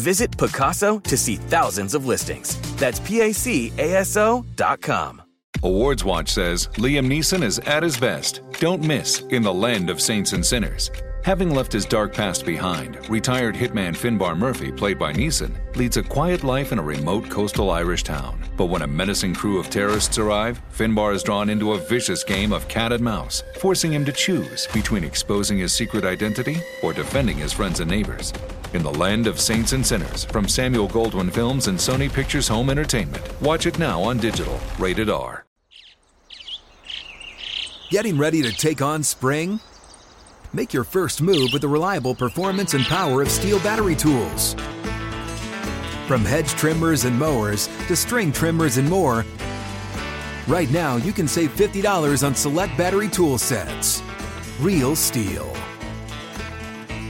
Visit Pacaso to see thousands of listings. That's PACASO.com. Awards Watch says Liam Neeson is at his best. Don't miss In the Land of Saints and Sinners. Having left his dark past behind, retired hitman Finbar Murphy, played by Neeson, leads a quiet life in a remote coastal Irish town. But when a menacing crew of terrorists arrive, Finbar is drawn into a vicious game of cat and mouse, forcing him to choose between exposing his secret identity or defending his friends and neighbors. In the Land of Saints and Sinners from Samuel Goldwyn Films and Sony Pictures Home Entertainment. Watch it now on digital. Rated R. Getting ready to take on spring? Make your first move with the reliable performance and power of STIHL battery tools. From hedge trimmers and mowers to string trimmers and more, right now you can save $50 on select battery tool sets. Real STIHL.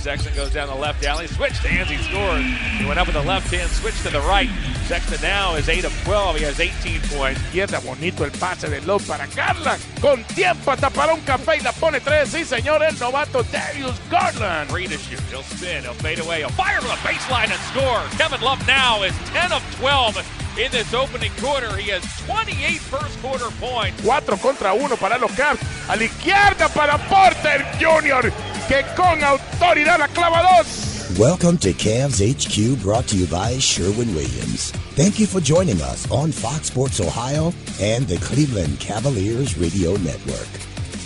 Sexton goes down the left alley, switch to hands, he scores. He went up with the left hand, switch to the right. Sexton now is 8 of 12, he has 18 points. Izquierda, bonito el pase de Love para Garland. Con tiempo hasta para un café y la pone tres. Sí, señor, el novato Darius Garland. Free to shoot, he'll spin, he'll fade away, he'll fire from the baseline and score. Kevin Love now is 10 of 12 in this opening quarter. He has 28 first quarter points. 4 contra 1 para los Cavs. A la izquierda para Porter Jr. que con autoridad la clava dos. Welcome to Cavs HQ brought to you by Sherwin Williams. Thank you for joining us on Fox Sports Ohio and the Cleveland Cavaliers Radio Network.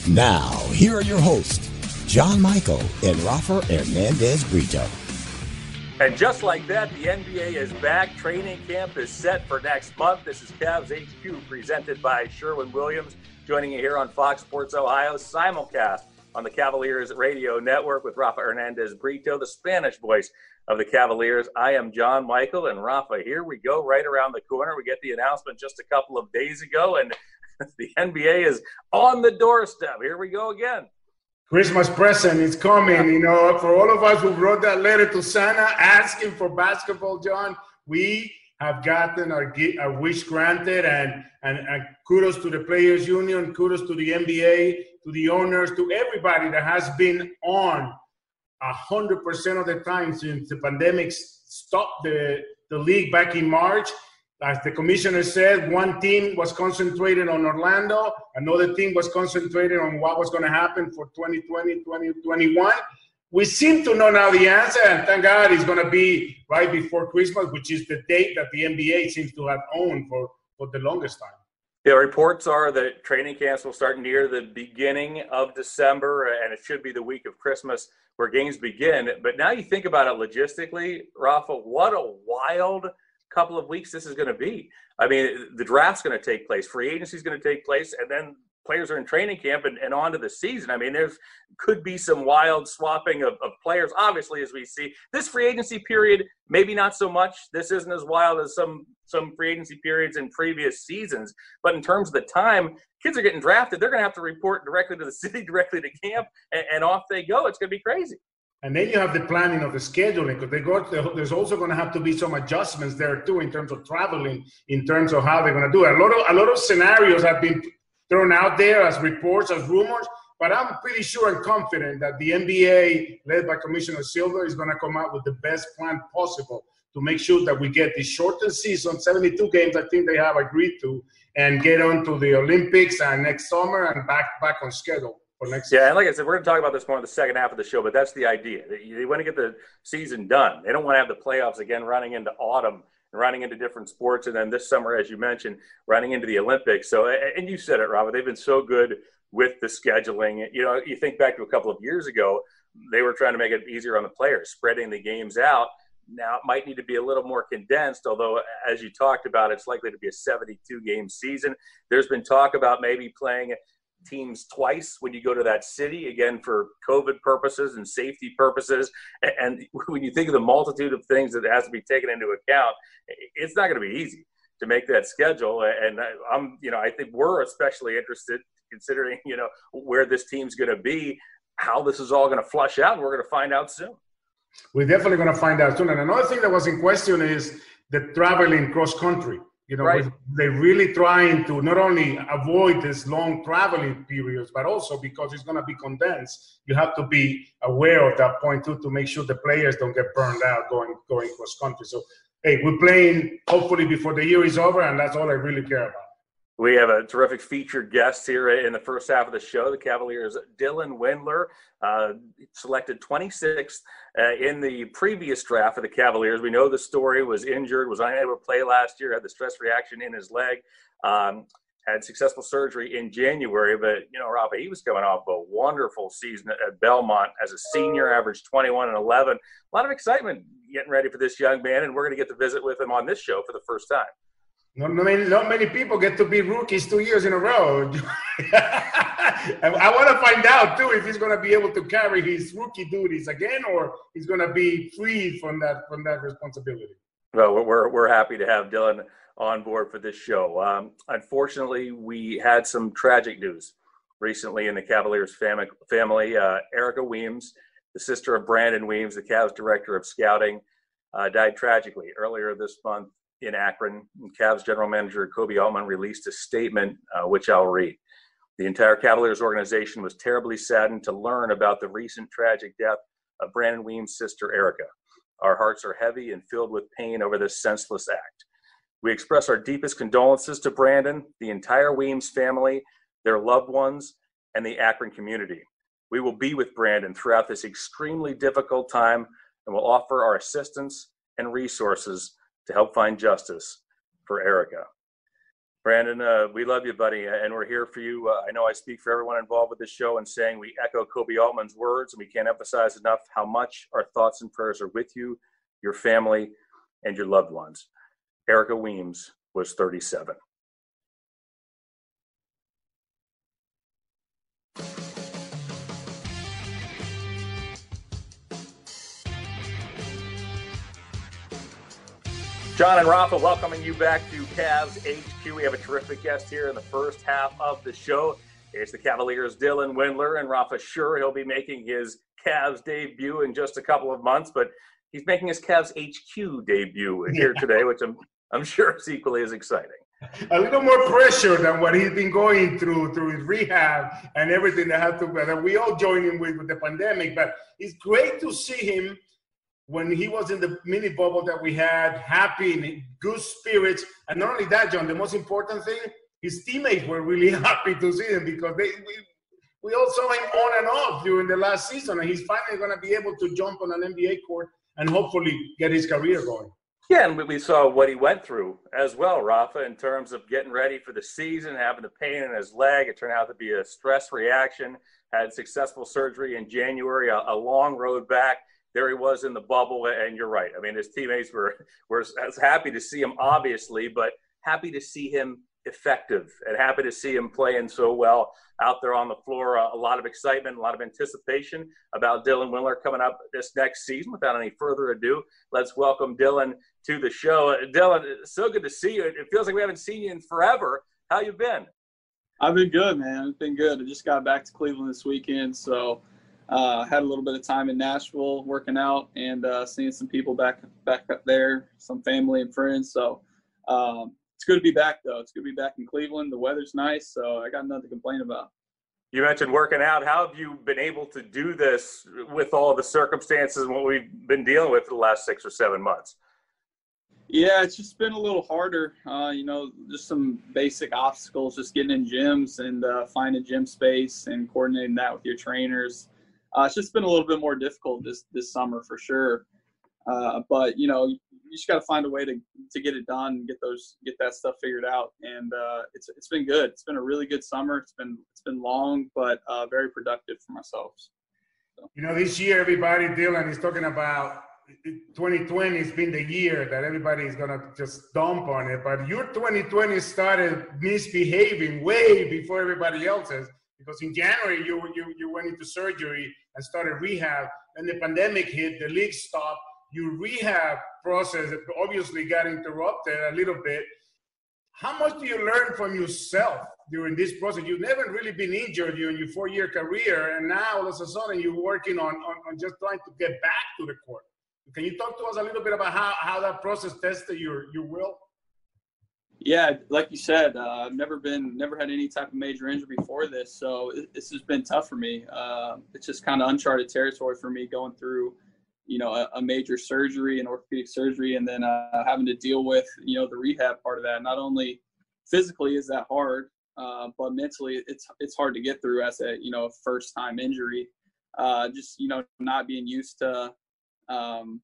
Now, here are your hosts, John Michael and Rafa Hernandez Brito. And just like that, the NBA is back. Training camp is set for next month. This is Cavs HQ presented by Sherwin Williams. Joining you here on Fox Sports Ohio simulcast on the Cavaliers Radio Network with Rafa Hernandez Brito, the Spanish voice of the Cavaliers. I am John Michael and Rafa. Here we go, right around the corner. We get the announcement just a couple of days ago, and the NBA is on the doorstep. Here we go again. Christmas present is coming. You know, for all of us who wrote that letter to Santa asking for basketball, John, we have gotten our, our wish granted, and, and, and kudos to the Players Union, kudos to the NBA, to the owners, to everybody that has been on hundred percent of the time since the pandemic stopped the, the league back in March. As the commissioner said, one team was concentrated on Orlando, another team was concentrated on what was going to happen for 2020, 2021. We seem to know now the answer, and thank God it's going to be right before Christmas, which is the date that the NBA seems to have owned for, for the longest time. Yeah, reports are that training camps will start near the beginning of December, and it should be the week of Christmas where games begin. But now you think about it logistically, Rafa, what a wild couple of weeks this is going to be. I mean, the draft's going to take place, free agency is going to take place, and then players are in training camp and, and on to the season. I mean, there's could be some wild swapping of, of players, obviously, as we see. This free agency period, maybe not so much. This isn't as wild as some some free agency periods in previous seasons. But in terms of the time, kids are getting drafted. They're going to have to report directly to the city, directly to camp, and, and off they go. It's going to be crazy. And then you have the planning of the scheduling because they go. There's also going to have to be some adjustments there too in terms of traveling, in terms of how they're going to do it. A lot of a lot of scenarios have been thrown out there as reports, as rumors. But I'm pretty sure and confident that the NBA, led by Commissioner Silver, is going to come out with the best plan possible to make sure that we get the shortened season, 72 games, I think they have agreed to, and get on to the Olympics and next summer and back back on schedule for next. Yeah, and like I said, we're going to talk about this more in the second half of the show, but that's the idea. They want to get the season done. They don't want to have the playoffs again running into autumn running into different sports, and then this summer, as you mentioned, running into the Olympics. So, and you said it, Robert. They've been so good with the scheduling. You know, you think back to a couple of years ago, they were trying to make it easier on the players, spreading the games out Now, it might need to be a little more condensed, although, as you talked about, it's likely to be a 72 game season. There's been talk about maybe playing teams twice when you go to that city, again, for COVID purposes and safety purposes. And when you think of the multitude of things that has to be taken into account, it's not going to be easy to make that schedule. And I'm, you know, I think we're especially interested considering, you know, where this team's going to be, how this is all going to flush out. And we're going to find out soon. We're definitely going to find out soon. And another thing that was in question is the traveling cross country. You know, right. they're really trying to not only avoid this long traveling periods, but also because it's going to be condensed, you have to be aware of that point too to make sure the players don't get burned out going going cross country. So, hey, we're playing hopefully before the year is over, and that's all I really care about. We have a terrific featured guest here in the first half of the show. The Cavaliers' Dylan Windler, uh, selected 26th uh, in the previous draft of the Cavaliers. We know the story was injured, was unable to play last year, had the stress reaction in his leg, um, had successful surgery in January. But, you know, Rafa, he was coming off a wonderful season at Belmont as a senior, averaged 21 and 11. A lot of excitement getting ready for this young man, and we're going to get to visit with him on this show for the first time. Not many, not many people get to be rookies two years in a row. I want to find out too if he's going to be able to carry his rookie duties again, or he's going to be free from that from that responsibility. Well, we're we're happy to have Dylan on board for this show. Um, unfortunately, we had some tragic news recently in the Cavaliers family. family. Uh, Erica Weems, the sister of Brandon Weems, the Cavs director of scouting, uh, died tragically earlier this month in Akron. Cavs general manager Koby Altman released a statement, uh, which I'll read. The entire Cavaliers organization was terribly saddened to learn about the recent tragic death of Brandon Weems' sister Erica. Our hearts are heavy and filled with pain over this senseless act. We express our deepest condolences to Brandon, the entire Weems family, their loved ones, and the Akron community. We will be with Brandon throughout this extremely difficult time and will offer our assistance and resources to help find justice for Erica. Brandon, uh, we love you, buddy, and we're here for you. Uh, I know I speak for everyone involved with this show in saying we echo Koby Altman's words, and we can't emphasize enough how much our thoughts and prayers are with you, your family, and your loved ones. Erica Weems was 37. John and Rafa, welcoming you back to Cavs HQ. We have a terrific guest here in the first half of the show. It's the Cavaliers' Dylan Windler, and Rafa sure he'll be making his Cavs debut in just a couple of months, but he's making his Cavs HQ debut here today, which I'm I'm sure is equally as exciting. A little more pressure than what he's been going through through his rehab and everything that had to that we all joined him with with the pandemic. But it's great to see him when he was in the mini bubble that we had, happy and good spirits. And not only that, John, the most important thing, his teammates were really happy to see him because they we, we all saw him on and off during the last season, and he's finally going to be able to jump on an NBA court and hopefully get his career going. Yeah, and we saw what he went through as well, Rafa, in terms of getting ready for the season, having the pain in his leg. It turned out to be a stress reaction. Had successful surgery in January, a, a long road back there he was in the bubble. And you're right. I mean, his teammates were were as happy to see him, obviously, but happy to see him effective and happy to see him playing so well out there on the floor. Uh, a lot of excitement, a lot of anticipation about Dylan Windler coming up this next season. Without any further ado, let's welcome Dylan to the show. Uh, Dylan, so good to see you. It feels like we haven't seen you in forever. How you been? I've been good, man. It's been good. I just got back to Cleveland this weekend, so uh, had a little bit of time in Nashville working out and uh, seeing some people back back up there, some family and friends. So um, it's good to be back, though. It's good to be back in Cleveland. The weather's nice, so I got nothing to complain about. You mentioned working out. How have you been able to do this with all the circumstances and what we've been dealing with for the last six or seven months? Yeah, it's just been a little harder. Uh, you know, just some basic obstacles, just getting in gyms and uh, finding gym space and coordinating that with your trainers uh, it's just been a little bit more difficult this this summer for sure. Uh, but you know, you just got to find a way to to get it done, and get those get that stuff figured out. And uh, it's it's been good. It's been a really good summer. It's been it's been long, but uh, very productive for myself. So. You know, this year everybody Dylan is talking about 2020 has been the year that everybody is gonna just dump on it. But your 2020 started misbehaving way before everybody else's because in January you you you went into surgery and started rehab, and the pandemic hit, the league stopped. Your rehab process obviously got interrupted a little bit. How much do you learn from yourself during this process? You've never really been injured during your four-year career, and now all of a sudden you're working on, on, on just trying to get back to the court. Can you talk to us a little bit about how, how that process tested your, your will? Yeah, like you said, uh, I've never been, never had any type of major injury before this, so this has been tough for me. Uh, it's just kind of uncharted territory for me going through, you know, a, a major surgery and orthopedic surgery, and then uh, having to deal with, you know, the rehab part of that. Not only physically is that hard, uh, but mentally it's it's hard to get through as a you know first time injury. Uh, just you know not being used to um,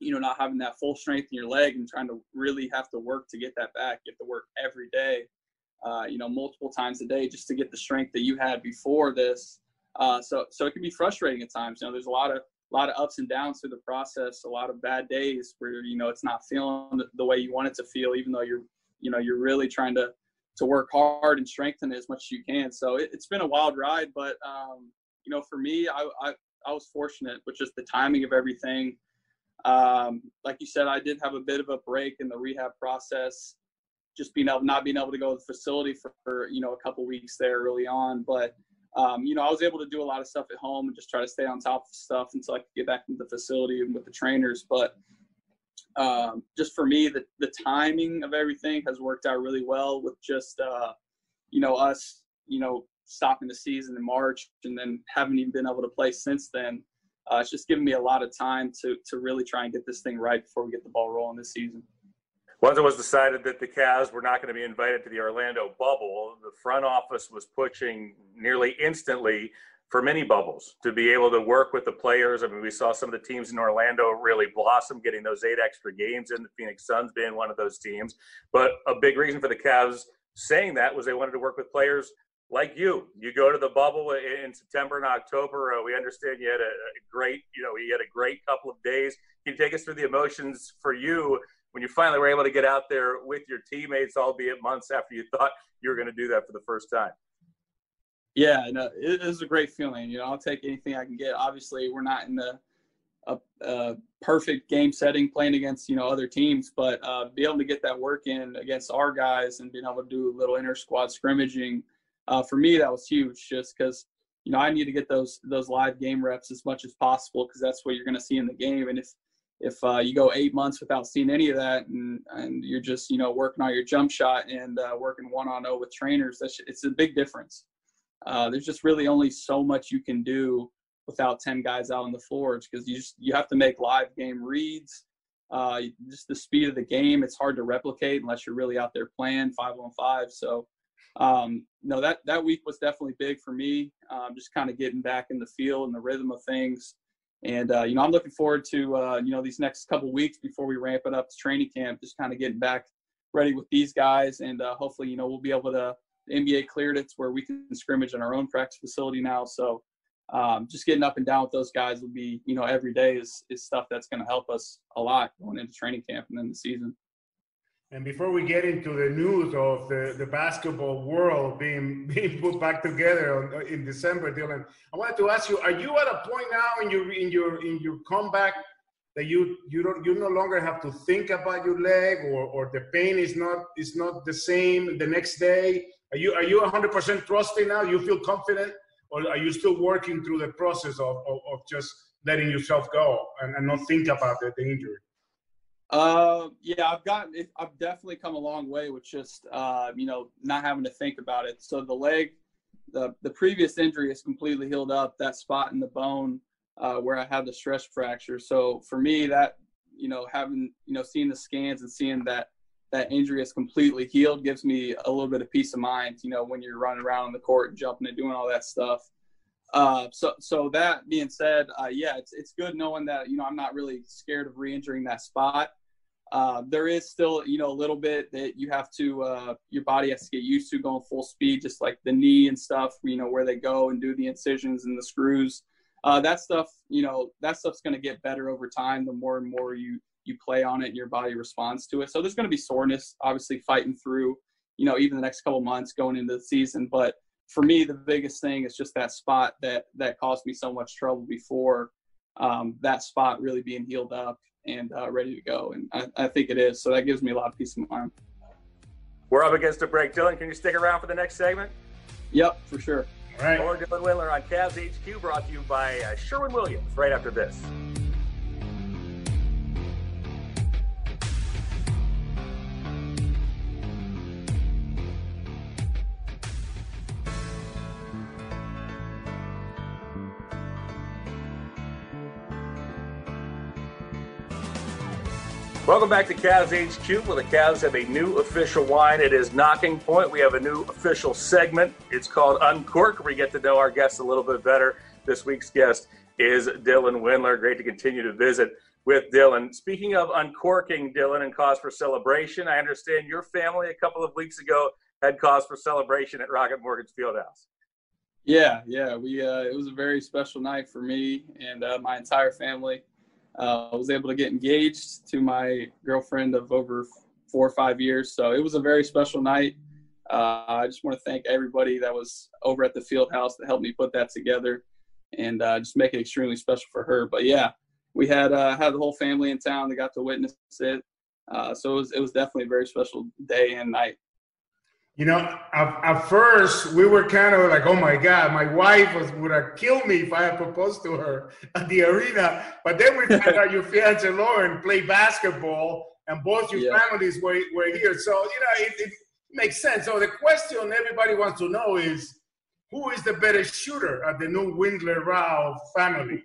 you know, not having that full strength in your leg and trying to really have to work to get that back. You have to work every day, uh, you know, multiple times a day just to get the strength that you had before this. Uh, so, so it can be frustrating at times. You know, there's a lot of a lot of ups and downs through the process. A lot of bad days where you know it's not feeling the way you want it to feel, even though you're, you know, you're really trying to to work hard and strengthen it as much as you can. So it, has been a wild ride, but um, you know, for me, I, I I was fortunate with just the timing of everything. Um, like you said, I did have a bit of a break in the rehab process, just being able, not being able to go to the facility for, you know a couple weeks there early on. But um, you know, I was able to do a lot of stuff at home and just try to stay on top of stuff until I could get back into the facility and with the trainers. But um, just for me, the the timing of everything has worked out really well with just uh, you know us, you know, stopping the season in March and then haven't even been able to play since then. Uh, it's just given me a lot of time to to really try and get this thing right before we get the ball rolling this season. Once it was decided that the Cavs were not going to be invited to the Orlando bubble, the front office was pushing nearly instantly for mini bubbles to be able to work with the players. I mean, we saw some of the teams in Orlando really blossom, getting those eight extra games in, the Phoenix Suns being one of those teams. But a big reason for the Cavs saying that was they wanted to work with players like you, you go to the bubble in September and October. Uh, we understand you had a, great, you know, you had a great couple of days. Can you take us through the emotions for you when you finally were able to get out there with your teammates, albeit months after you thought you were going to do that for the first time? Yeah, no, it is a great feeling. You know, I'll take anything I can get. Obviously, we're not in the a, a perfect game setting playing against you know other teams, but uh, be able to get that work in against our guys and being able to do a little inter squad scrimmaging uh, for me that was huge just because you know I need to get those those live game reps as much as possible because that's what you're going to see in the game. And if if uh, you go eight months without seeing any of that and and you're just you know working on your jump shot and uh, working one on zero with trainers, that's it's a big difference. Uh, there's just really only so much you can do without 10 guys out on the floor because you just you have to make live game reads uh, just the speed of the game it's hard to replicate unless you're really out there playing five on five so um, no, that that week was definitely big for me. Um, just kind of getting back in the feel and the rhythm of things. And uh, you know, I'm looking forward to uh, you know these next couple weeks before we ramp it up to training camp. Just kind of getting back ready with these guys, and uh, hopefully, you know, we'll be able to. The NBA cleared it where we can scrimmage in our own practice facility now. So, um, just getting up and down with those guys will be, you know, every day is is stuff that's going to help us a lot going into training camp and then the season. And before we get into the news of the, the basketball world being being put back together in December, Dylan, I wanted to ask you: Are you at a point now in your in your in your comeback that you you don't you no longer have to think about your leg, or, or the pain is not is not the same the next day? Are you are you 100% trusting now? You feel confident, or are you still working through the process of, of, of just letting yourself go and, and not think about the, the injury? Uh, yeah, I've gotten, I've definitely come a long way with just, uh, you know, not having to think about it. So the leg, the the previous injury is completely healed up. That spot in the bone uh, where I had the stress fracture. So for me, that you know, having you know, seeing the scans and seeing that that injury is completely healed gives me a little bit of peace of mind. You know, when you're running around on the court and jumping and doing all that stuff. Uh, so so that being said, uh, yeah, it's it's good knowing that you know I'm not really scared of re-injuring that spot. Uh, there is still, you know, a little bit that you have to, uh, your body has to get used to going full speed, just like the knee and stuff, you know, where they go and do the incisions and the screws. uh, that stuff, you know, that stuff's going to get better over time. The more and more you you play on it, and your body responds to it. So there's going to be soreness, obviously, fighting through, you know, even the next couple months going into the season. But for me, the biggest thing is just that spot that that caused me so much trouble before. Um, that spot really being healed up and uh, ready to go, and I, I think it is. So that gives me a lot of peace of mind. We're up against a break. Dylan, can you stick around for the next segment? Yep, for sure. All right. More Dylan Windler on Cavs HQ, brought to you by uh, Sherwin Williams. Right after this. Welcome back to Cavs HQ, where the Cavs have a new official wine. It is Knocking Point. We have a new official segment. It's called Uncork, we get to know our guests a little bit better. This week's guest is Dylan Windler. Great to continue to visit with Dylan. Speaking of uncorking, Dylan, and cause for celebration, I understand your family a couple of weeks ago had cause for celebration at Rocket Mortgage Fieldhouse. Yeah, yeah, we uh, it was a very special night for me and uh, my entire family. Uh, was able to get engaged to my girlfriend of over four or five years. So it was a very special night. Uh, I just want to thank everybody that was over at the field house that helped me put that together and uh, just make it extremely special for her. But yeah, we had uh, had the whole family in town that got to witness it. Uh, so it was, it was definitely a very special day and night. You know, at, at, first we were kind of like, oh my God, my wife was, would have killed me if I had proposed to her at the arena. But then we found out your fiance Lauren played basketball and both your yeah. families were, were here. So, you know, it, it makes sense. So the question everybody wants to know is who is the better shooter at the new Windler Rao family?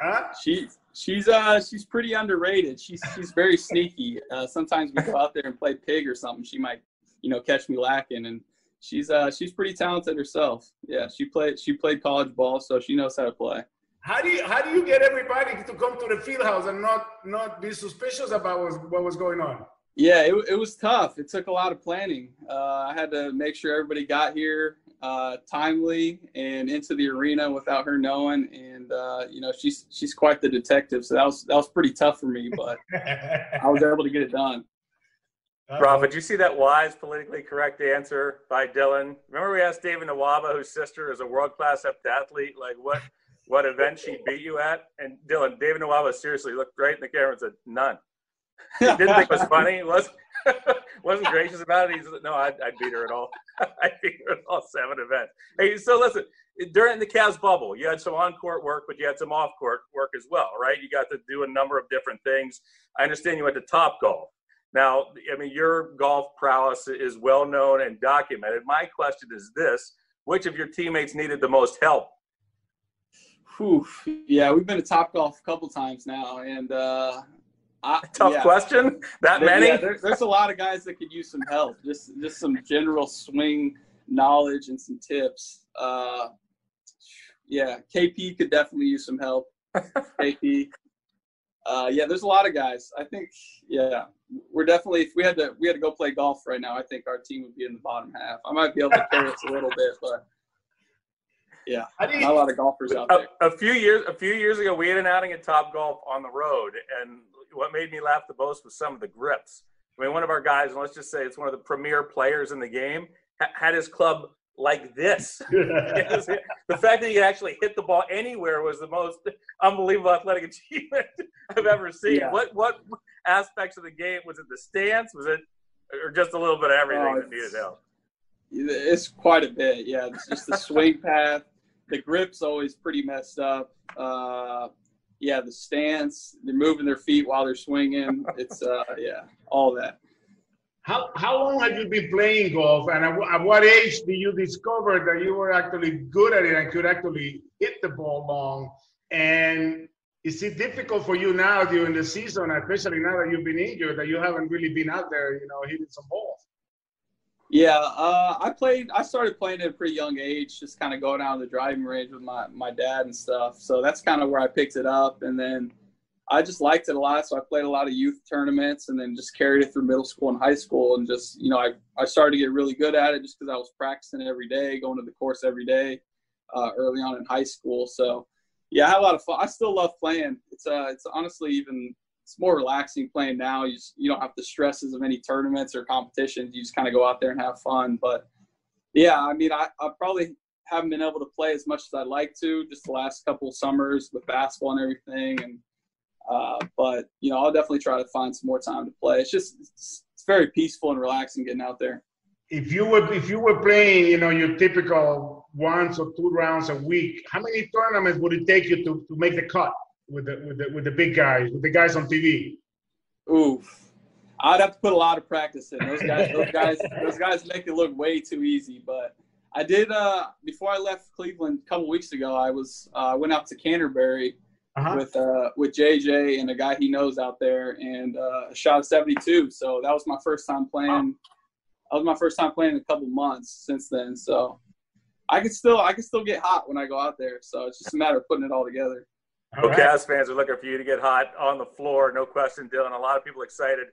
Huh? She, she's uh she's pretty underrated. She's she's very sneaky. Uh, sometimes we go out there and play pig or something. She might you know catch me lacking. And she's uh she's pretty talented herself. Yeah she played she played college ball so she knows how to play. How do you how do you get everybody to come to the field house and not not be suspicious about what, what was going on? Yeah it, it was tough. It took a lot of planning. Uh, i had to make sure everybody got here uh, timely and into the arena without her knowing. And uh, you know she's she's quite the detective. So that was that was pretty tough for me but i was able to get it done uh did you see that wise, politically correct answer by Dylan? Remember, we asked David Nwaba, whose sister is a world class heptathlete, like what what event she beat you at? And Dylan, David Nwaba seriously looked right in the camera and said, none. he didn't think it was funny. was wasn't gracious about it. He said, no, I'd, I'd beat her at all. I beat her at all seven events. Hey, so listen, during the Cavs bubble, you had some on court work, but you had some off court work as well, right? You got to do a number of different things. I understand you went to Top Golf. Now, I mean, your golf prowess is well known and documented. My question is this which of your teammates needed the most help? Whew. Yeah, we've been to Top Golf a couple times now, and uh, I, tough yeah. question. That there, many? Yeah, there, there's a lot of guys that could use some help. Just just some general swing knowledge and some tips. Uh, yeah, KP could definitely use some help. KP. Uh, yeah, there's a lot of guys. I think, yeah, we're definitely. If we had to, we had to go play golf right now. I think our team would be in the bottom half. I might be able to carry us a little bit, but yeah, not a lot of golfers out there. A, a few years, a few years ago, we had an outing at Top Golf on the road, and what made me laugh the most was some of the grips. I mean, one of our guys, and let's just say it's one of the premier players in the game, had his club like this. the fact that he could actually hit the ball anywhere was the most unbelievable athletic achievement I've ever seen. Yeah. What what aspects of the game was it? The stance was it, or just a little bit of everything oh, that needed help? It's quite a bit. Yeah, it's just the swing path. The grip's always pretty messed up. Uh, yeah, the stance. They're moving their feet while they're swinging. It's uh, yeah, all that. How, how long have you been playing golf and at, at, what age did you discover that you were actually good at it and could actually hit the ball long? And is it difficult for you now during the season, especially now that you've been injured, that you haven't really been out there, you know, hitting some balls? Yeah, uh, I played. I started playing at a pretty young age, just kind of going on the driving range with my my dad and stuff. So that's kind of where I picked it up, and then I just liked it a lot. So I played a lot of youth tournaments and then just carried it through middle school and high school. And just, you know, I, I started to get really good at it just because I was practicing every day, going to the course every day uh, early on in high school. So, yeah, I had a lot of fun. I still love playing. It's uh, it's honestly even it's more relaxing playing now. You just, you don't have the stresses of any tournaments or competitions. You just kind of go out there and have fun. But yeah, I mean, I, I probably haven't been able to play as much as I'd like to just the last couple summers with basketball and everything. And uh, but you know, I'll definitely try to find some more time to play. It's just it's, it's very peaceful and relaxing getting out there. If you were if you were playing, you know, your typical once or two rounds a week, how many tournaments would it take you to, to make the cut with the with the with the big guys, with the guys on TV? Oof. I'd have to put a lot of practice in. Those guys, those guys, those guys make it look way too easy. But I did uh, before I left Cleveland a couple weeks ago. I was uh, went out to Canterbury uh-huh. with uh, with JJ and a guy he knows out there, and uh, shot 72. So that was my first time playing. That was my first time playing in a couple months since then. So I can still I can still get hot when I go out there. So it's just a matter of putting it all together. Well, right. Cavs fans are looking for you to get hot on the floor, no question, Dylan. A lot of people excited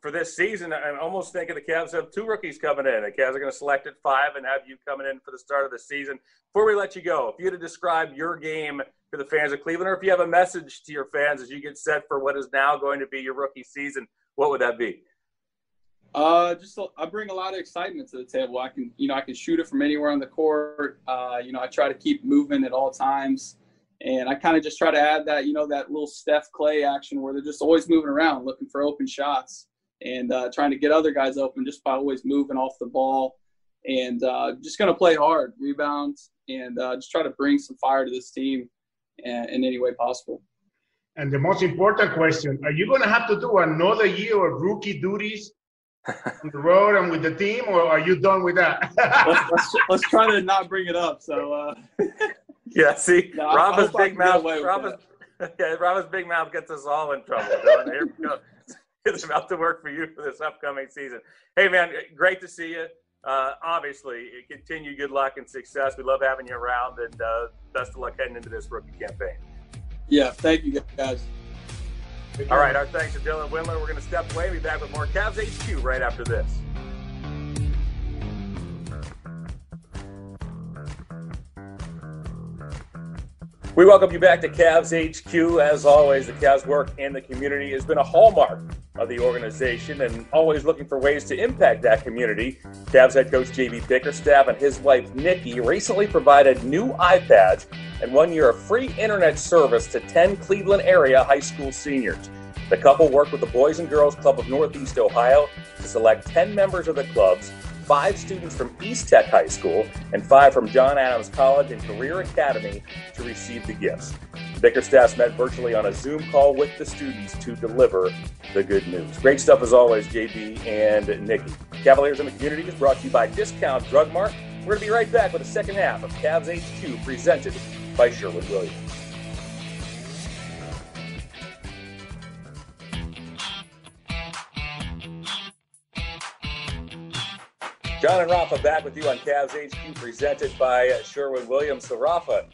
for this season. I'm almost thinking the Cavs have two rookies coming in. The Cavs are going to select at five and have you coming in for the start of the season. Before we let you go, if you had to describe your game to the fans of Cleveland, or if you have a message to your fans as you get set for what is now going to be your rookie season, what would that be? Uh, just I bring a lot of excitement to the table. I can, you know, I can shoot it from anywhere on the court. Uh, you know, I try to keep moving at all times, and I kind of just try to add that, you know, that little Steph Klay action where they're just always moving around, looking for open shots, and uh, trying to get other guys open just by always moving off the ball, and uh, just gonna play hard, rebound, and uh, just try to bring some fire to this team in, in any way possible. And the most important question: Are you going to have to do another year of rookie duties on the road and with the team, or are you done with that? let's, let's, let's, try to not bring it up. So, uh, yeah, see, no, Rafa's big mouth. Rafa's, yeah, Rafa's big mouth gets us all in trouble. Here we go. It's about to work for you for this upcoming season. Hey, man, great to see you. Uh, obviously, continue good luck and success. We love having you around, and uh, best of luck heading into this rookie campaign. Yeah, thank you, guys. All right, our thanks to Dylan Windler. We're going to step away. Be back with more Cavs HQ right after this. We welcome you back to Cavs HQ. As always, the Cavs work in the community has been a hallmark of the organization and always looking for ways to impact that community. Cavs head coach JB Bickerstaff and his wife Nikki recently provided new iPads and one year of free internet service to 10 Cleveland area high school seniors. The couple worked with the Boys and Girls Club of Northeast Ohio to select 10 members of the clubs five students from East Tech High School and five from John Adams College and Career Academy to receive the gifts. Bickerstaff met virtually on a Zoom call with the students to deliver the good news. Great stuff as always, JB and Nikki. Cavaliers in the Community is brought to you by Discount Drug Mart. We're going to be right back with the second half of Cavs HQ presented by Sherwin Williams. John and Rafa back with you on Cavs HQ, presented by Sherwin Williams. So, Rafa,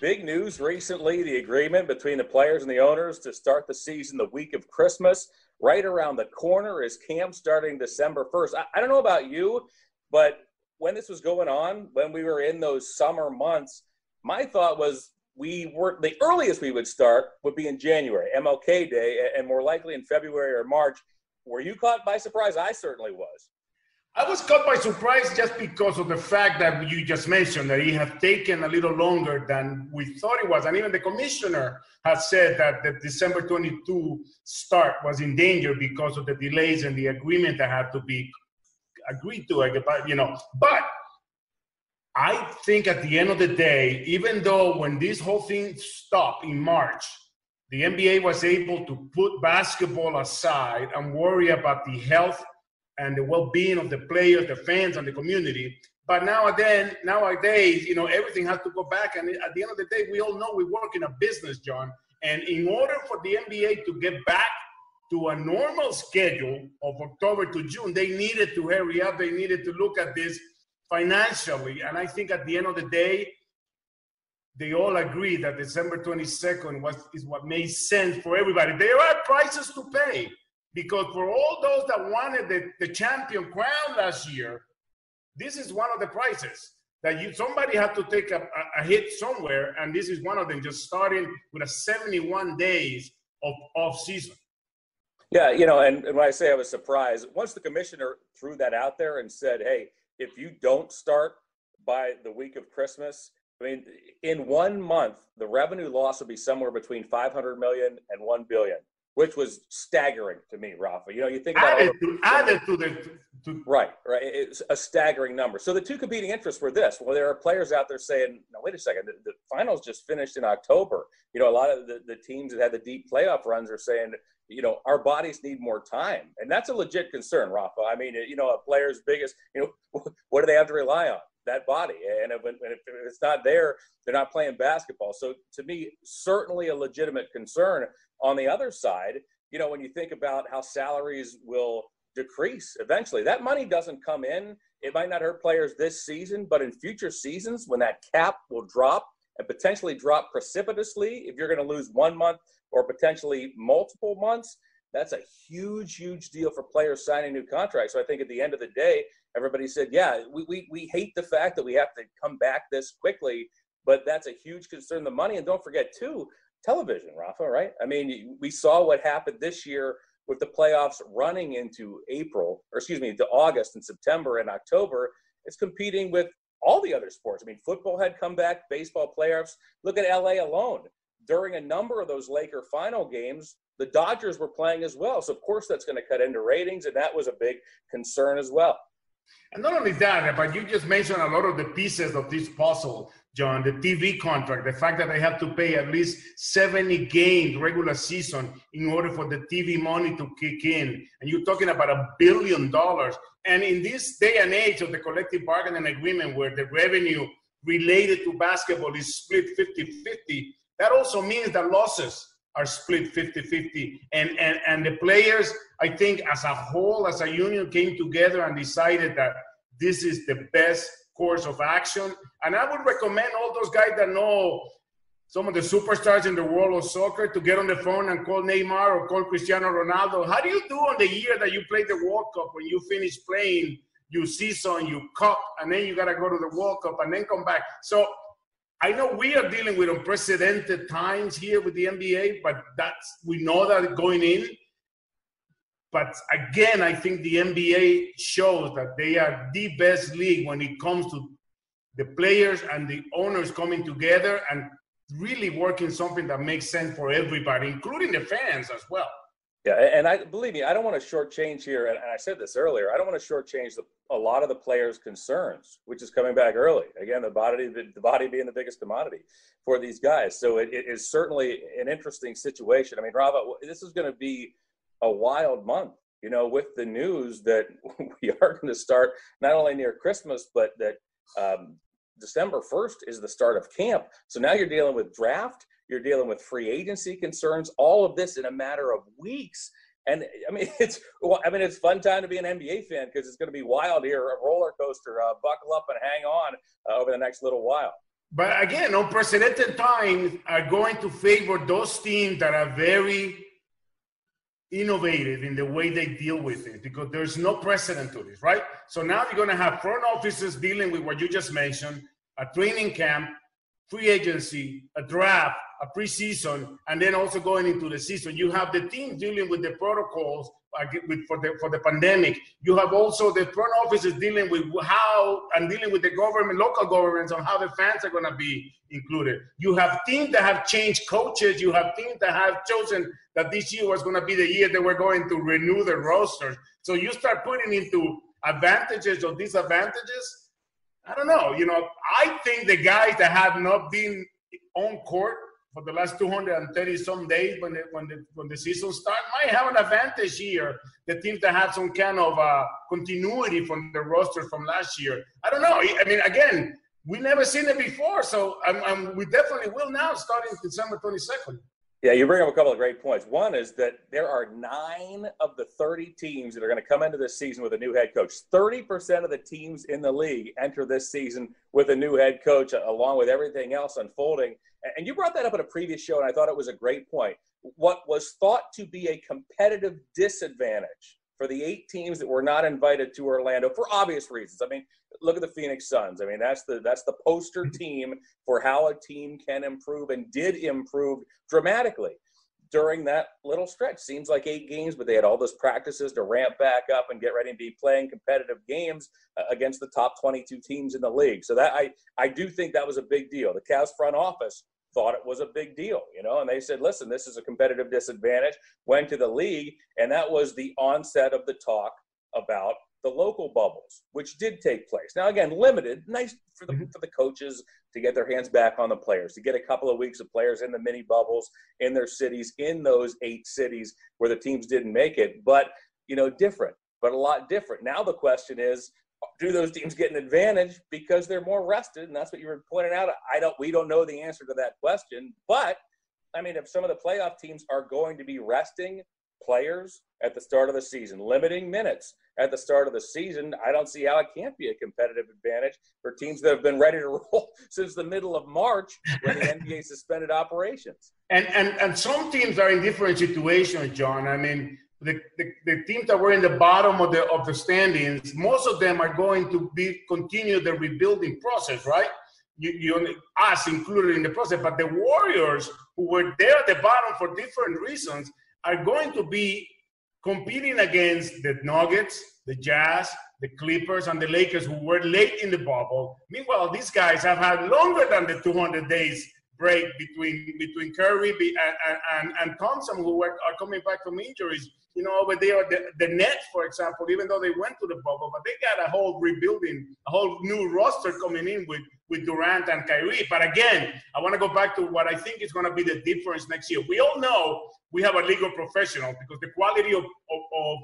big news recently the agreement between the players and the owners to start the season the week of Christmas. Right around the corner is camp starting December 1st. I, I don't know about you, but when this was going on, when we were in those summer months, my thought was we were the earliest we would start would be in January, MLK Day, and more likely in February or March. Were you caught by surprise? I certainly was. I was caught by surprise just because of the fact that you just mentioned that it had taken a little longer than we thought it was. And even the commissioner has said that the December 22 start was in danger because of the delays and the agreement that had to be agreed to. You know, but I think at the end of the day, even though when this whole thing stopped in March, the NBA was able to put basketball aside and worry about the health and the well-being of the players, the fans, and the community. But nowadays, nowadays, you know, everything has to go back. And at the end of the day, we all know we work in a business, John. And in order for the NBA to get back to a normal schedule of October to June, they needed to hurry up. They needed to look at this financially. And I think at the end of the day, they all agree that December 22nd was is what made sense for everybody. There are prices to pay. Because for all those that wanted the, the champion crown last year, this is one of the prices. that you somebody had to take a, a, hit somewhere, and this is one of them. Just starting with a 71 days of off season. Yeah, you know, and, and when I say I was surprised, once the commissioner threw that out there and said, "Hey, if you don't start by the week of Christmas, I mean, in one month, the revenue loss will be somewhere between 500 million and 1 billion, which was staggering to me, Rafa. You know, you think about added, to, added to the to, right, right. It's a staggering number. So the two competing interests were this. Well, there are players out there saying, "No, wait a second. The, the finals just finished in October." You know, a lot of the, the teams that had the deep playoff runs are saying, you know, our bodies need more time, and that's a legit concern, Rafa. I mean, you know, a player's biggest, you know, what do they have to rely on? That body. And if, if, it's not there, they're not playing basketball. So to me, certainly a legitimate concern. On the other side, you know, when you think about how salaries will decrease eventually, that money doesn't come in. It might not hurt players this season, but in future seasons, when that cap will drop and potentially drop precipitously, if you're going to lose one month or potentially multiple months, that's a huge, huge deal for players signing new contracts. So I think at the end of the day, everybody said, yeah, we, we, we hate the fact that we have to come back this quickly, but that's a huge concern. The money, and don't forget, too, television, Rafa, right? I mean, we saw what happened this year with the playoffs running into April, or excuse me, to August and September and October. It's competing with all the other sports. I mean, football had come back, baseball playoffs. Look at LA alone. During a number of those Laker final games, the Dodgers were playing as well. So, of course, that's going to cut into ratings, and that was a big concern as well. And not only that, eh, but you just mentioned a lot of the pieces of this puzzle, John. The TV contract, the fact that they have to pay at least 70 games regular season in order for the TV money to kick in. And you're talking about a billion dollars. And in this day and age of the collective bargaining agreement where the revenue related to basketball is split 50 50, that also means that losses are split 50-50 and, and and the players i think as a whole as a union came together and decided that this is the best course of action. And i would recommend all those guys that know some of the superstars in the world of soccer to get on the phone and call neymar or call cristiano ronaldo. How do you do on the year that you played the world cup? When you finish playing you season you cup and then you got to go to the world cup and then come back. So I know we are dealing with unprecedented times here with the NBA, but that's we know that going in. But again, I think the NBA shows that they are the best league when it comes to the players and the owners coming together and really working something that makes sense for everybody, including the fans as well. Yeah, and I believe me, I don't want to shortchange here, and I said this earlier. I don't want to shortchange the, a lot of the players' concerns, which is coming back early. Again, the body, the, body being the biggest commodity for these guys. So it, it is certainly an interesting situation. I mean, Rafa, this is going to be a wild month. You know, with the news that we are going to start not only near Christmas, but that um, December first is the start of camp. So now you're dealing with draft you're dealing with free agency concerns, all of this in a matter of weeks. And I mean, it's well, I mean, it's fun time to be an NBA fan because it's going to be wild here, a roller coaster. Uh, buckle up and hang on uh, over the next little while. But again, unprecedented times are going to favor those teams that are very innovative in the way they deal with it because there's no precedent to this, right? So now you're going to have front offices dealing with what you just mentioned, a training camp, free agency, a draft, a preseason, and then also going into the season. You have the team dealing with the protocols uh, for the for the pandemic. You have also the front offices dealing with how and dealing with the government, local governments on how the fans are going to be included. You have teams that have changed coaches. You have teams that have chosen that this year was going to be the year that we're going to renew the rosters. So you start putting into advantages or disadvantages. I don't know. You know, I think the guys that have not been on court for the last 230 some days when the, when the, when the season starts might have an advantage here. The teams that have some kind of uh, continuity from the roster from last year. I don't know. I mean, again, we never seen it before, so I'm, I'm, we definitely will now starting December 22nd. Yeah, you bring up a couple of great points. One is that there are nine of the 30 teams that are going to come into this season with a new head coach. 30% of the teams in the league enter this season with a new head coach, along with everything else unfolding. And you brought that up in a previous show, and I thought it was a great point. What was thought to be a competitive disadvantage for the eight teams that were not invited to Orlando for obvious reasons. I mean, look at the Phoenix Suns. I mean, that's the that's the poster Mm-hmm. team for how a team can improve and did improve dramatically during that little stretch. Seems like eight games, but they had all those practices to ramp back up and get ready to be playing competitive games uh, against the top 22 teams in the league. So that I I do think that was a big deal. The Cavs front office thought it was a big deal, you know, and they said, listen, this is a competitive disadvantage, went to the league, and that was the onset of the talk about the local bubbles, which did take place. Now, again, limited, nice for the, mm-hmm. for the coaches to get their hands back on the players, to get a couple of weeks of players in the mini bubbles in their cities, in those eight cities where the teams didn't make it, but, you know, different, but a lot different. Now the question is, do those teams get an advantage because they're more rested? And that's what you were pointing out. I don't, we don't know the answer to that question, but I mean, if some of the playoff teams are going to be resting players at the start of the season, limiting minutes at the start of the season, I don't see how it can't be a competitive advantage for teams that have been ready to roll since the middle of March when the NBA suspended operations. And, and and some teams are in different situations, John. I mean, the, the, the teams that were in the bottom of the of the standings, most of them are going to be continue the rebuilding process, right? You, you us included in the process, but the Warriors who were there at the bottom for different reasons are going to be competing against the Nuggets, the Jazz, the Clippers, and the Lakers who were late in the bubble. Meanwhile, these guys have had longer than the 200 days break between between Curry and, and, and Thompson, who are, are coming back from injuries. You know, over there, the, the Nets, for example, even though they went to the bubble, but they got a whole rebuilding, a whole new roster coming in with, with Durant and Kyrie. But again, I want to go back to what I think is going to be the difference next year. We all know we have a legal professional because the quality of, of, of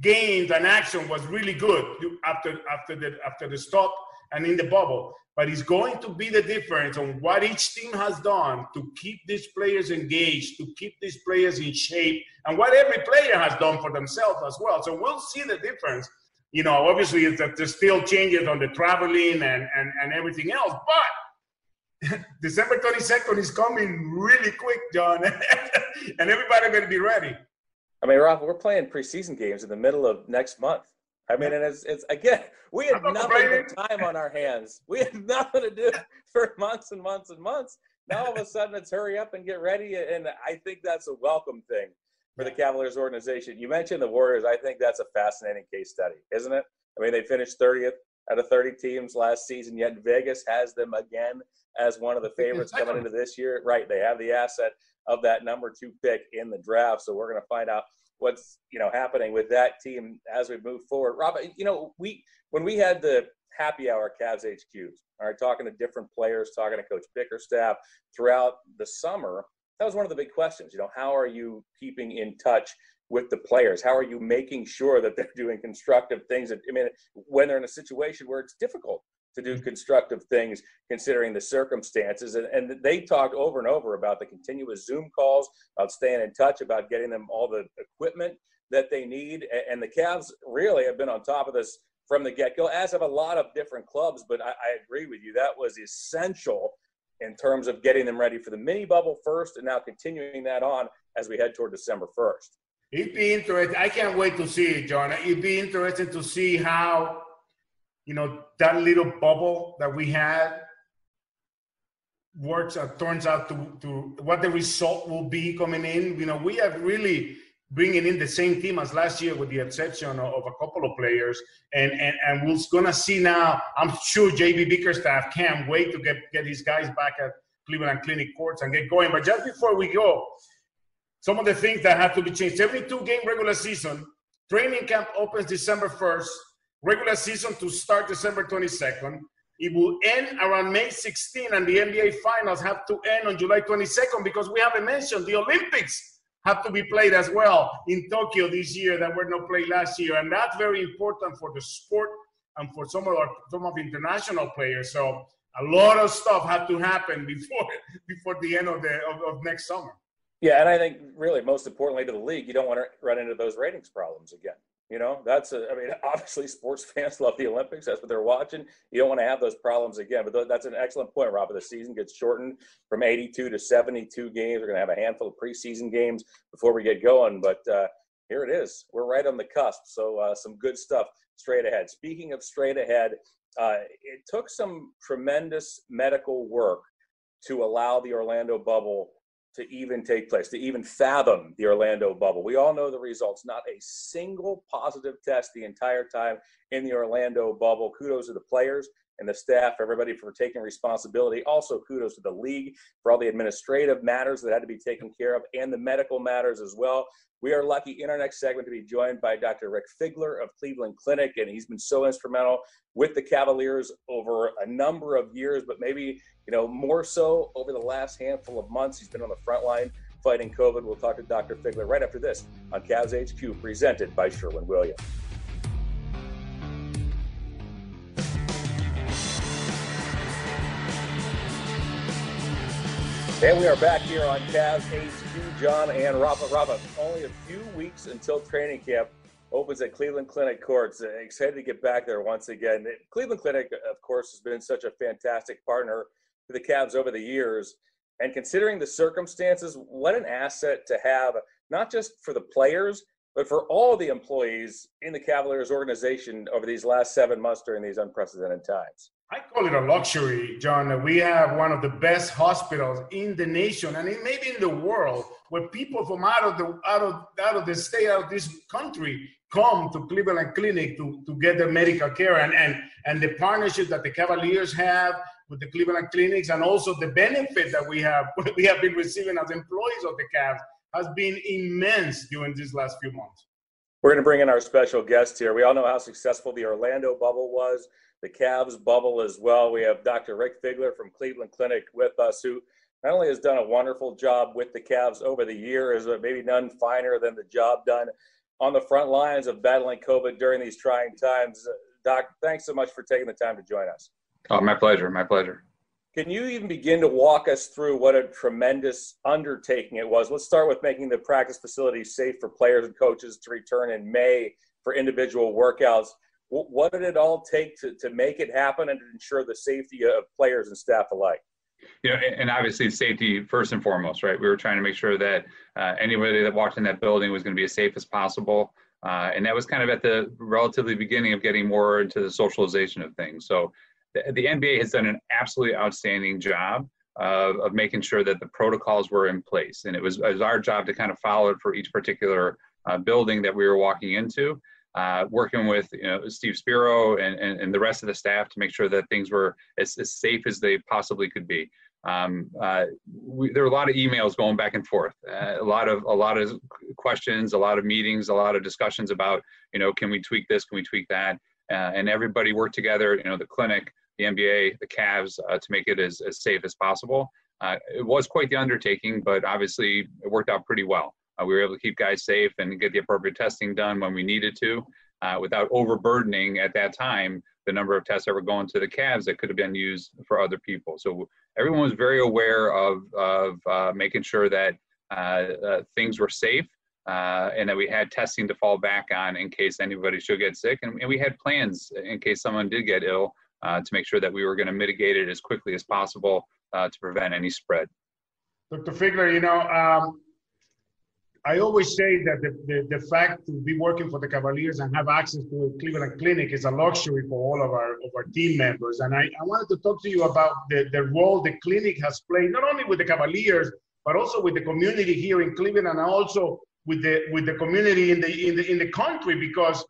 games and action was really good after after the after the stop and in the bubble. But it's going to be the difference on what each team has done to keep these players engaged, to keep these players in shape, and what every player has done for themselves as well. So we'll see the difference. You know, obviously, it's that there's still changes on the traveling and, and, and everything else, but December 22nd is coming really quick, John, and everybody going to be ready. I mean, Rafa, we're playing preseason games in the middle of next month. I mean, and it's, it's again, we had nothing but time on our hands. We had nothing to do for months and months and months. Now all of a sudden it's hurry up and get ready. And I think that's a welcome thing for the Cavaliers organization. You mentioned the Warriors. I think that's a fascinating case study, isn't it? I mean, they finished 30th out of 30 teams last season, yet Vegas has them again as one of the favorites coming into this year. Right. They have the asset of that number two pick in the draft. So we're going to find out what's you know happening with that team as we move forward. Rob, you know, we when we had the happy hour Cavs HQs, all right, talking to different players, talking to Coach Bickerstaff throughout the summer, that was one of the big questions. You know, how are you keeping in touch with the players? How are you making sure that they're doing constructive things? I mean, when they're in a situation where it's difficult to do constructive things considering the circumstances. And, and they talked over and over about the continuous Zoom calls, about staying in touch, about getting them all the equipment that they need. And the Cavs really have been on top of this from the get go, as have a lot of different clubs. But I, I agree with you. That was essential in terms of getting them ready for the mini bubble first and now continuing that on as we head toward December 1st. It'd be interesting. I can't wait to see it, John. It'd be interesting to see how you know that little bubble that we had works out turns out to, to what the result will be coming in. You know we are really bringing in the same team as last year with the exception of, of a couple of players. And and, and we're gonna see now i'm sure jb bickerstaff can't wait to get get his guys back at cleveland clinic courts and get going. But just before we go some of the things that have to be changed. Every two game regular season. Training camp opens december 1st regular season to start December 22nd. It will end around May 16, and the NBA finals have to end on July 22nd because we haven't mentioned the Olympics have to be played as well in Tokyo this year that were not played last year, and that's very important for the sport and for some of our some of international players. So a lot of stuff had to happen before before the end of the of, of next summer. Yeah, and I think really most importantly to the league, you don't want to run into those ratings problems again. You know, that's a, I mean, obviously sports fans love the Olympics. That's what they're watching. You don't want to have those problems again. But that's an excellent point, Robert. The season gets shortened from 82 to 72 games. We're going to have a handful of preseason games before we get going. But uh, here it is. We're right on the cusp. So uh, some good stuff straight ahead. Speaking of straight ahead, uh, it took some tremendous medical work to allow the Orlando bubble to even take place, to even fathom the Orlando bubble. We all know the results. Not a single positive test the entire time in the Orlando bubble. Kudos to the players and the staff, everybody for taking responsibility. Also, kudos to the league for all the administrative matters that had to be taken care of and the medical matters as well. We are lucky in our next segment to be joined by Dr. Rick Figler of Cleveland Clinic, and he's been so instrumental with the Cavaliers over a number of years, but maybe you know more so over the last handful of months. He's been on the front line fighting COVID. We'll talk to Dr. Figler right after this on Cavs HQ, presented by Sherwin Williams. And we are back here on Cavs HQ. John and Rafa. Rafa, only a few weeks until training camp opens at Cleveland Clinic Courts. Uh, excited to get back there once again. Uh, Cleveland Clinic, uh, of course, has been such a fantastic partner to the Cavs over the years. And considering the circumstances, what an asset to have, not just for the players, but for all the employees in the Cavaliers organization over these last seven months during these unprecedented times. I call it a luxury, John. We have one of the best hospitals in the nation and maybe in the world where people from out of the out of out of the state, out of this country come to Cleveland Clinic to, to get their medical care and, and and the partnership that the Cavaliers have with the Cleveland Clinics and also the benefit that we have we have been receiving as employees of the Cavs has been immense during these last few months. We're going to bring in our special guest here. We all know how successful the Orlando bubble was the Cavs bubble as well. We have Dr. Rick Figler from Cleveland Clinic with us, who not only has done a wonderful job with the Cavs over the years, but maybe none finer than the job done on the front lines of battling COVID during these trying times. Doc, thanks so much for taking the time to join us. Oh, my pleasure. My pleasure. Can you even begin to walk us through what a tremendous undertaking it was? Let's start with making the practice facilities safe for players and coaches to return in May for individual workouts what did it all take to, to make it happen and to ensure the safety of players and staff alike? You know, and obviously safety first and foremost, right? We were trying to make sure that uh, anybody that walked in that building was going to be as safe as possible. Uh, and that was kind of at the relatively beginning of getting more into the socialization of things. So the, the NBA has done an absolutely outstanding job of, of making sure that the protocols were in place. And it was, it was our job to kind of follow it for each particular uh, building that we were walking into uh, working with you know, Steve Spiro and, and, and, the rest of the staff to make sure that things were as, as safe as they possibly could be. Um, uh, we, there were a lot of emails going back and forth, uh, a lot of a lot of questions, a lot of meetings, a lot of discussions about you know can we tweak this, can we tweak that, uh, and everybody worked together. You know the clinic, the NBA, the Cavs uh, to make it as, as safe as possible. Uh, it was quite the undertaking, but obviously it worked out pretty well. Uh, we were able to keep guys safe and get the appropriate testing done when we needed to uh, without overburdening at that time the number of tests that were going to the Cavs that could have been used for other people. So everyone was very aware of, of uh, making sure that uh, uh, things were safe uh, and that we had testing to fall back on in case anybody should get sick. And, and we had plans in case someone did get ill to make sure that we were going to mitigate it as quickly as possible to prevent any spread. Dr. Figler, you know, um, I always say that the, the, the, fact to be working for the Cavaliers and have access to a Cleveland Clinic is a luxury for all of our, of our team members. And I, I wanted to talk to you about the, the role the clinic has played, not only with the Cavaliers, but also with the community here in Cleveland and also with the, with the community in the, in, the, in the country. Because,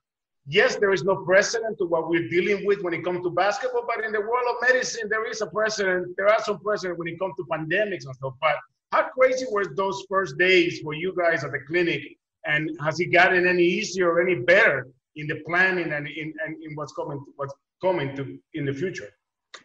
yes, there is no precedent to what we're dealing with when it comes to basketball, but in the world of medicine, there is a precedent. There are some precedent when it comes to pandemics and stuff. But how crazy were those first days for you guys at the clinic? And has it gotten any easier or any better in the planning and in, and in what's coming what's coming to in the future?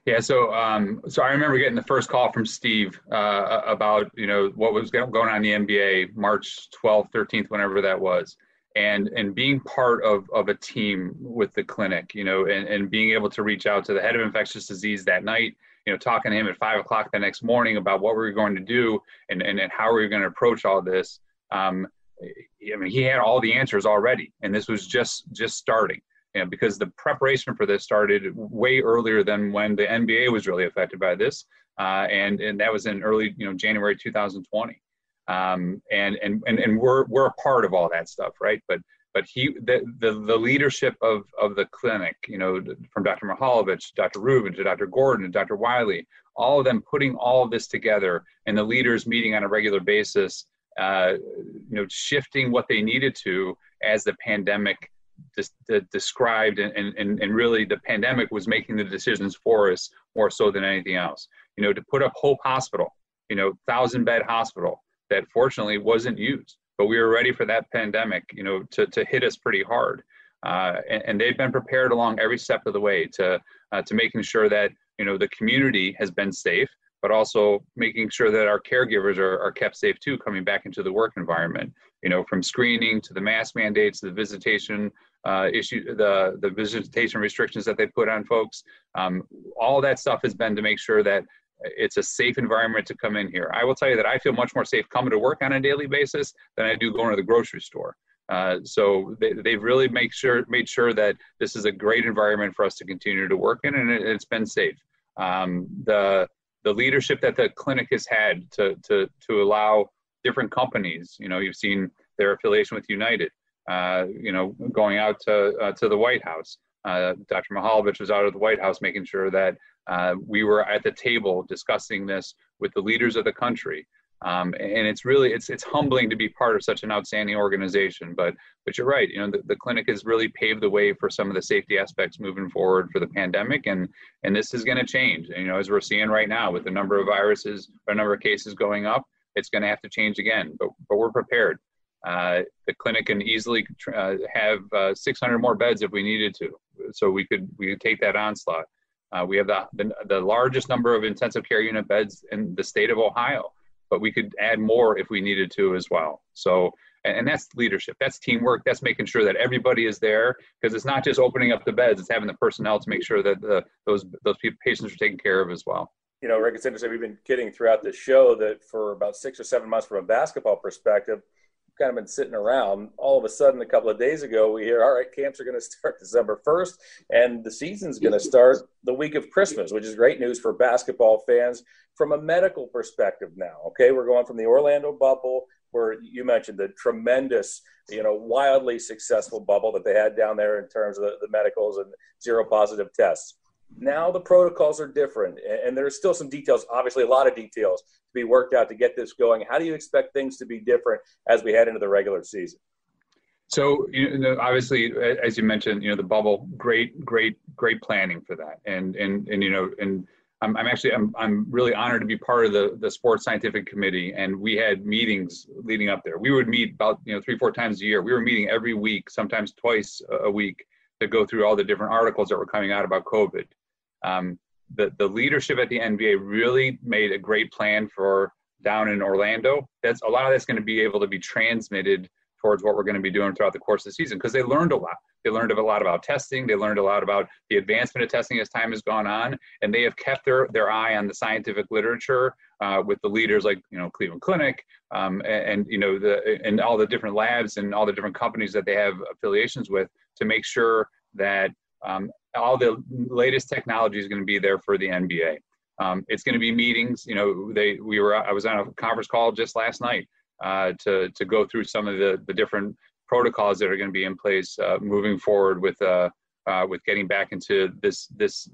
Yeah, so um, so I remember getting the first call from Steve uh, about you know what was going on in the NBA March 12th, 13th, whenever that was, and and being part of of a team with the clinic, you know, and, and being able to reach out to the head of infectious disease that night you know, talking to him at five o'clock the next morning about what we were going to do and, and, and how we were going to approach all this. Um, I mean, he had all the answers already, and this was just just starting. You know, because the preparation for this started way earlier than when the NBA was really affected by this, uh, and and that was in early, you know, January 2020. Um, and, and, and, and we're, we're a part of all that stuff, right? But, but he, the, the, the leadership of, of the clinic, you know, from Dr. Mihaljevic, Dr. Rubin to Dr. Gordon, and Dr. Wyllie, all of them putting all of this together and the leaders meeting on a regular basis, uh, you know, shifting what they needed to as the pandemic described and, and, and really the pandemic was making the decisions for us more so than anything else. You know, to put up Hope Hospital, you know, thousand bed hospital that fortunately wasn't used, but we were ready for that pandemic, you know, to, to hit us pretty hard. Uh, and, and, they've been prepared along every step of the way to, uh, to making sure that, you know, the community has been safe, but also making sure that our caregivers are, are kept safe too, coming back into the work environment, you know, from screening to the mask mandates, the visitation uh, issue, the, the visitation restrictions that they put on folks. Um, all that stuff has been to make sure that it's a safe environment to come in here. I will tell you that I feel much more safe coming to work on a daily basis than I do going to the grocery store. Uh, so they, they've really make sure made sure that this is a great environment for us to continue to work in, and it, has been safe. Um, the the leadership that the clinic has had to to to allow different companies, you know, you've seen their affiliation with United, uh, you know, going out to uh, to the White House. Uh, Dr. Mihaljevic was out of the White House making sure that uh, we were at the table discussing this with the leaders of the country. Um, and it's really it's it's humbling to be part of such an outstanding organization. But but you're right. You know the, the clinic has really paved the way for some of the safety aspects moving forward for the pandemic, and and this is going to change. And, you know as we're seeing right now with the number of viruses, a number of cases going up, it's going to have to change again. But but we're prepared. Uh, the clinic can easily uh, have uh, 600 more beds if we needed to, so we could we could take that onslaught. Uh, we have the, the, the largest number of intensive care unit beds in the state of Ohio, but we could add more if we needed to as well. So, and, and that's leadership, that's teamwork, that's making sure that everybody is there because it's not just opening up the beds; it's having the personnel to make sure that the, those those patients are taken care of as well you know, Rick, it's interesting. We've been kidding throughout the show that for about six or seven months, from a basketball perspective, kind of been sitting around. All of a sudden, a couple of days ago, we hear, all right, camps are going to start December 1st, and the season's going to start the week of Christmas, which is great news for basketball fans from a medical perspective now. Okay, we're going from the Orlando bubble, where you mentioned the tremendous, you know, wildly successful bubble that they had down there in terms of the, the medicals and zero positive tests now the protocols are different and there's still some details obviously a lot of details be worked out to get this going. How do you expect things to be different as we head into the regular season? So you know obviously as you mentioned you know the bubble great great great planning for that. And and and you know and I'm, I'm actually I'm, I'm really honored to be part of the the sports scientific committee. And we had meetings leading up there. We would meet about you know three four times a year. We were meeting every week sometimes twice a week to go through all the different articles that were coming out about covid. Um, the, the leadership at the NBA really made a great plan for down in Orlando. That's a lot of that's going to be able to be transmitted towards what we're going to be doing throughout the course of the season because they learned a lot. They learned a lot about testing. They learned a lot about the advancement of testing as time has gone on, and they have kept their their eye on the scientific literature uh, with the leaders like you know Cleveland Clinic um, and, and, you know the and all the different labs and all the different companies that they have affiliations with to make sure that um, all the latest technology is going to be there for the NBA. Um, it's going to be meetings. You know, they we were I was on a conference call just last night uh, to to go through some of the the different protocols that are going to be in place uh, moving forward with uh, uh, with getting back into this this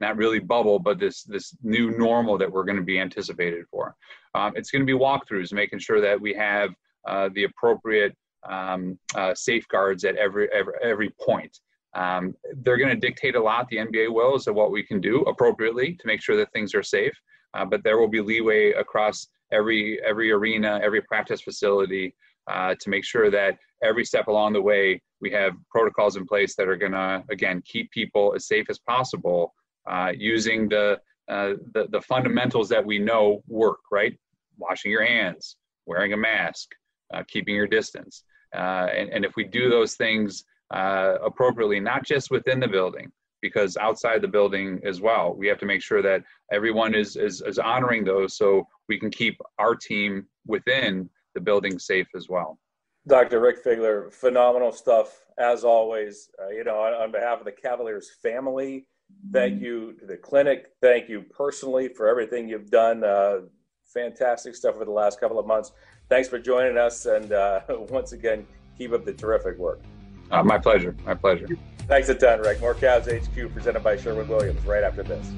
not really bubble, but this this new normal that we're going to be anticipated for. Um, it's going to be walkthroughs, making sure that we have uh, the appropriate um, uh, safeguards at every every every point. Um, they're going to dictate a lot, the NBA will, as to what we can do appropriately to make sure that things are safe. Uh, but there will be leeway across every every arena, every practice facility uh, to make sure that every step along the way we have protocols in place that are going to again keep people as safe as possible uh, using the, uh, the the fundamentals that we know work. Right, washing your hands, wearing a mask, uh, keeping your distance, uh, and, and if we do those things uh, appropriately, not just within the building, because outside the building as well, we have to make sure that everyone is, is, is honoring those so we can keep our team within the building safe as well. Dr. Rick Figler, phenomenal stuff as always. Uh, you know, on, on, behalf of the Cavaliers family, thank you to the clinic. Thank you personally for everything you've done. Uh, fantastic stuff over the last couple of months. thanks for joining us. And uh, once again, keep up the terrific work. Uh, my pleasure. My pleasure. Thanks a ton, Rick. More Cavs HQ presented by Sherwin Williams right after this.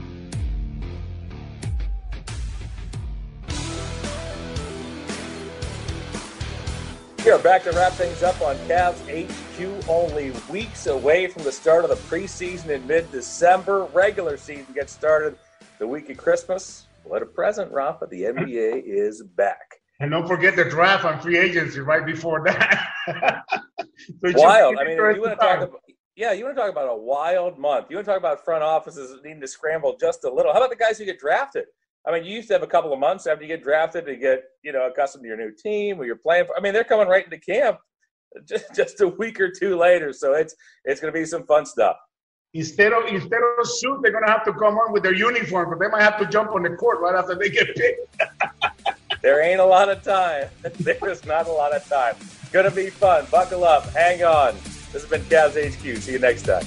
We are back to wrap things up on Cavs HQ. Only weeks away from the start of the preseason in mid-December. Regular season gets started the week of Christmas. What a present, Rafa. The NBA is back. And don't forget the draft on free agency right before that. so wild. I mean, you want to talk about, yeah, you want to talk about a wild month. You want to talk about front offices needing to scramble just a little. How about the guys who get drafted? I mean, you used to have a couple of months after you get drafted to get, you know, accustomed to your new team or you're playing for. I mean, they're coming right into camp just, just a week or two later. So it's it's going to be some fun stuff. Instead of instead of suit, they're going to have to come on with their uniform, but they might have to jump on the court right after they get picked. there ain't a lot of time. There's not a lot of time. To be fun. Buckle up. Hang on. This has been Cavs HQ. See you next time.